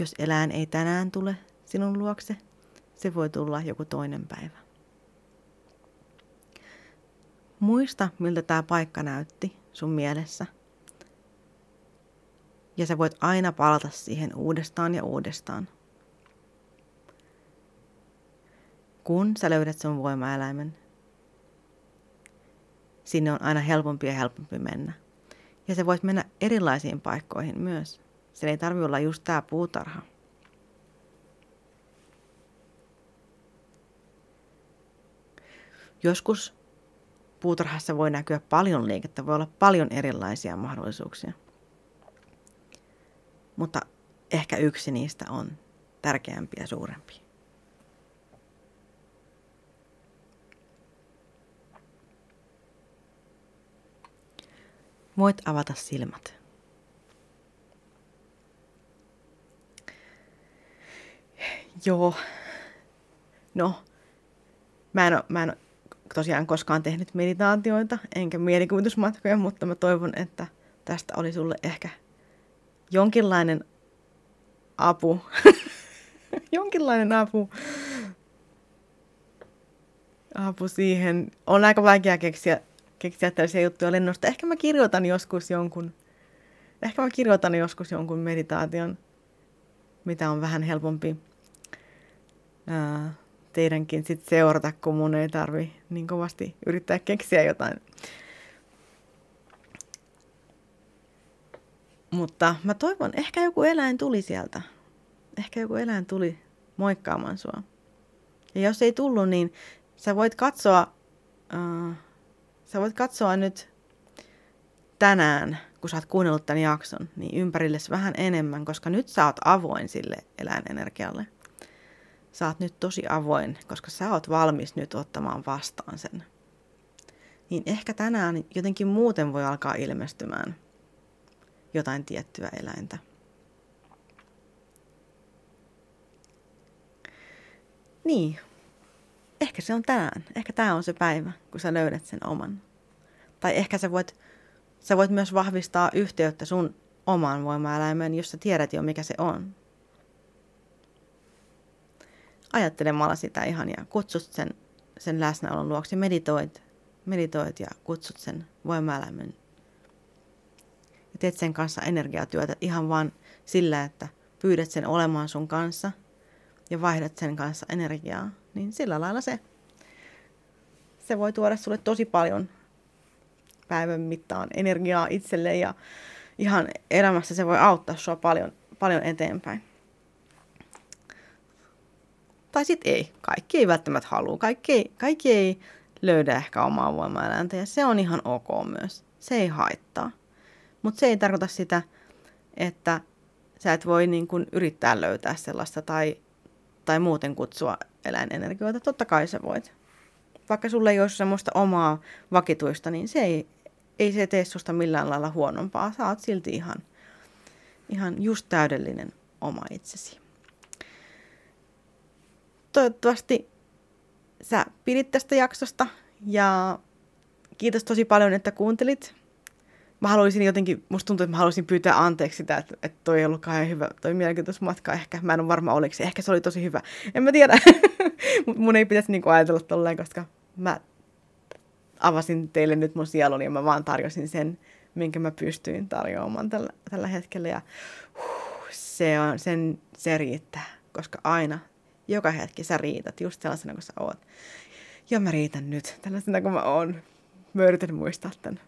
Jos eläin ei tänään tule sinun luokse, se voi tulla joku toinen päivä. Muista, miltä tämä paikka näytti sun mielessä. Ja sä voit aina palata siihen uudestaan ja uudestaan. Kun sä löydät sun voimaeläimen, sinne on aina helpompi ja helpompi mennä. Ja sä voit mennä erilaisiin paikkoihin myös. Se ei tarvi olla just tämä puutarha. Joskus puutarhassa voi näkyä paljon liikettä, voi olla paljon erilaisia mahdollisuuksia. Mutta ehkä yksi niistä on tärkeämpi ja suurempi. Voit avata silmät. Joo. No, mä en, ole, mä en ole tosiaan koskaan tehnyt meditaatioita enkä mielikuvitusmatkoja, mutta mä toivon, että tästä oli sulle ehkä jonkinlainen apu. *laughs* jonkinlainen apu. Apu siihen. On aika vaikea keksiä, keksiä tällaisia juttuja lennosta. Ehkä mä kirjoitan joskus jonkun, ehkä mä kirjoitan joskus jonkun meditaation, mitä on vähän helpompi teidänkin sit seurata, kun mun ei tarvi niin kovasti yrittää keksiä jotain. Mutta mä toivon, ehkä joku eläin tuli sieltä. Ehkä joku eläin tuli moikkaamaan sua. Ja jos ei tullut, niin sä voit katsoa, uh, sä voit katsoa nyt tänään, kun sä oot kuunnellut tämän jakson, niin ympärillesi vähän enemmän, koska nyt sä oot avoin sille eläinenergialle. Sä oot nyt tosi avoin, koska sä oot valmis nyt ottamaan vastaan sen. Niin ehkä tänään jotenkin muuten voi alkaa ilmestymään jotain tiettyä eläintä. Niin, ehkä se on tänään. Ehkä tämä on se päivä, kun sä löydät sen oman. Tai ehkä sä voit, sä voit myös vahvistaa yhteyttä sun omaan voimaeläimeen, jos sä tiedät jo, mikä se on. Ajattelemalla sitä ihan ja kutsut sen, sen läsnäolon luoksi, meditoit, meditoit ja kutsut sen voimaeläimen. Ja teet sen kanssa energiatyötä ihan vaan sillä, että pyydät sen olemaan sun kanssa ja vaihdat sen kanssa energiaa niin sillä lailla se, se voi tuoda sulle tosi paljon päivän mittaan energiaa itselle ja ihan elämässä se voi auttaa sua paljon, paljon eteenpäin. Tai sitten ei. Kaikki ei välttämättä halua. Kaikki ei, kaikki ei löydä ehkä omaa voimaeläintä ja se on ihan ok myös. Se ei haittaa. Mutta se ei tarkoita sitä, että sä et voi niin kun yrittää löytää sellaista tai, tai muuten kutsua eläinenergioita, totta kai sä voit. Vaikka sulle ei olisi semmoista omaa vakituista, niin se ei, ei se tee susta millään lailla huonompaa. Sä oot silti ihan, ihan just täydellinen oma itsesi. Toivottavasti sä pidit tästä jaksosta ja kiitos tosi paljon, että kuuntelit. Mä haluaisin jotenkin, musta tuntuu, että mä haluaisin pyytää anteeksi sitä, että, että toi ei ollut kauhean hyvä, toi mielenkiintoismatka ehkä, mä en ole varma oliko se, ehkä se oli tosi hyvä, en mä tiedä, *laughs* mutta mun ei pitäisi niinku ajatella tolleen, koska mä avasin teille nyt mun sieluni ja mä vaan tarjosin sen, minkä mä pystyin tarjoamaan tällä, tällä hetkellä. Ja huh, se, on, sen, se riittää, koska aina, joka hetki sä riität just sellaisena kuin sä oot. Ja mä riitän nyt tällaisena kuin mä oon. Mä yritän muistaa tämän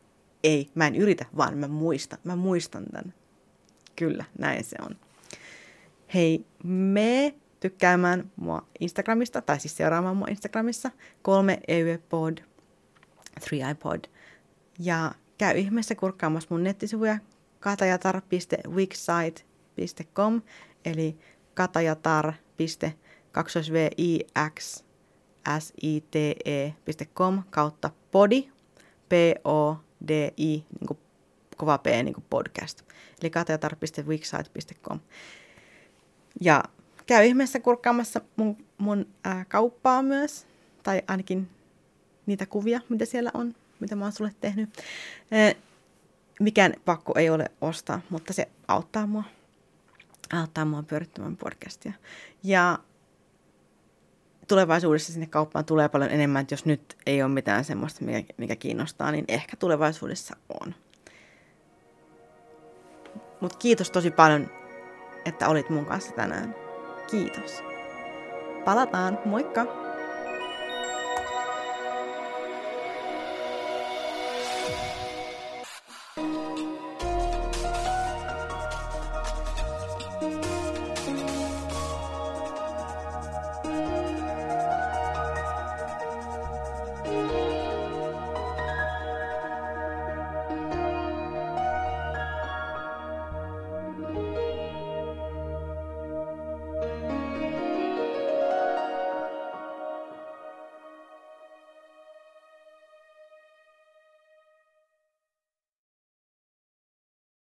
ei, mä en yritä, vaan mä muistan. Mä muistan tämän. Kyllä, näin se on. Hei, me tykkäämään mua Instagramista, tai siis seuraamaan mua Instagramissa, kolme EYPod, three iPod. Ja käy ihmeessä kurkkaamassa mun nettisivuja katajatar.wixsite.com, eli katajatar.vixsite.com kautta podi, p-o DI, niin kuin kova P, niin kuin podcast. Eli kateatar.wixsite.com. Ja käy ihmeessä kurkkaamassa mun, mun ää, kauppaa myös, tai ainakin niitä kuvia, mitä siellä on, mitä mä oon sulle tehnyt. Ää, mikään pakko ei ole ostaa, mutta se auttaa mua, auttaa mua pyörittämään podcastia. Ja tulevaisuudessa sinne kauppaan tulee paljon enemmän, että jos nyt ei ole mitään semmoista, mikä, mikä kiinnostaa, niin ehkä tulevaisuudessa on. Mutta kiitos tosi paljon, että olit mun kanssa tänään. Kiitos. Palataan, moikka!